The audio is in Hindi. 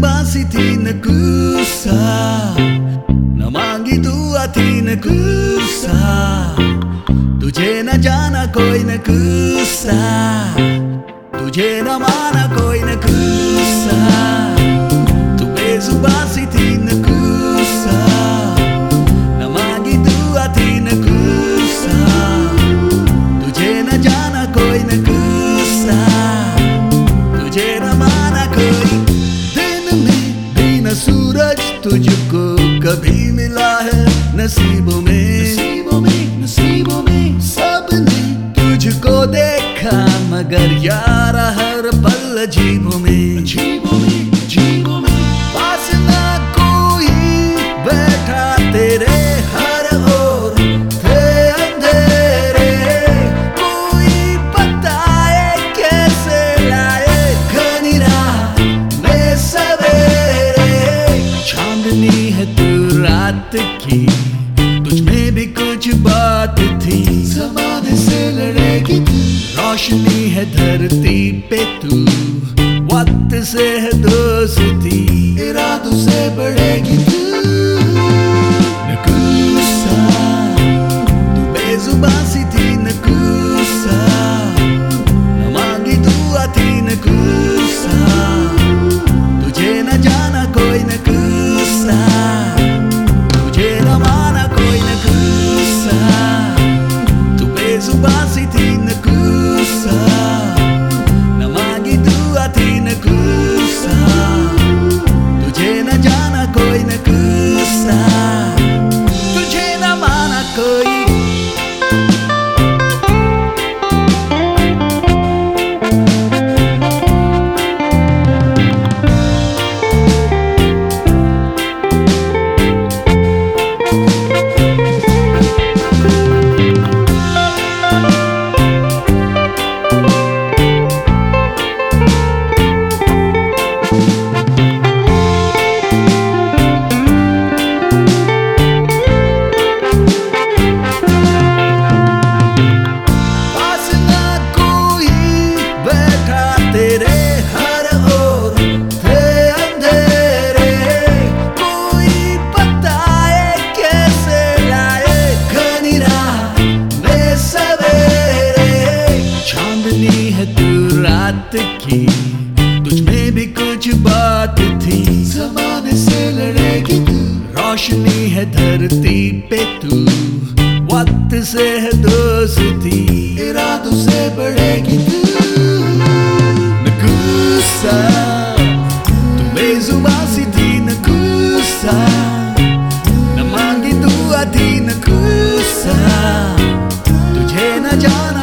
basit kusa Namang itu atin kusa Tujhe na jana koi na kusa Tujhe na mana koi na kusa Tu bezu basit नसीबों में। नसीबों में नसीबों में। सबने तुझको देखा मगर यार हर पल अजीबों में। अजीबों में। तू रात की। तुझ में भी कुछ बात थी। जमाने से लड़ेगी रोशनी है धरती पे तू। वक्त से है दोस्ती। इरादों से बढ़ेगी तू। न तू रोशनी है धरती पे तू। वक्त से है दोस्ती। इरादों से बढ़ेगी तू। न गुस्सा तू बेजुबा सी थी, न गुस्सा। न मांगी दुआ थी, न गुस्सा। तुझे न जान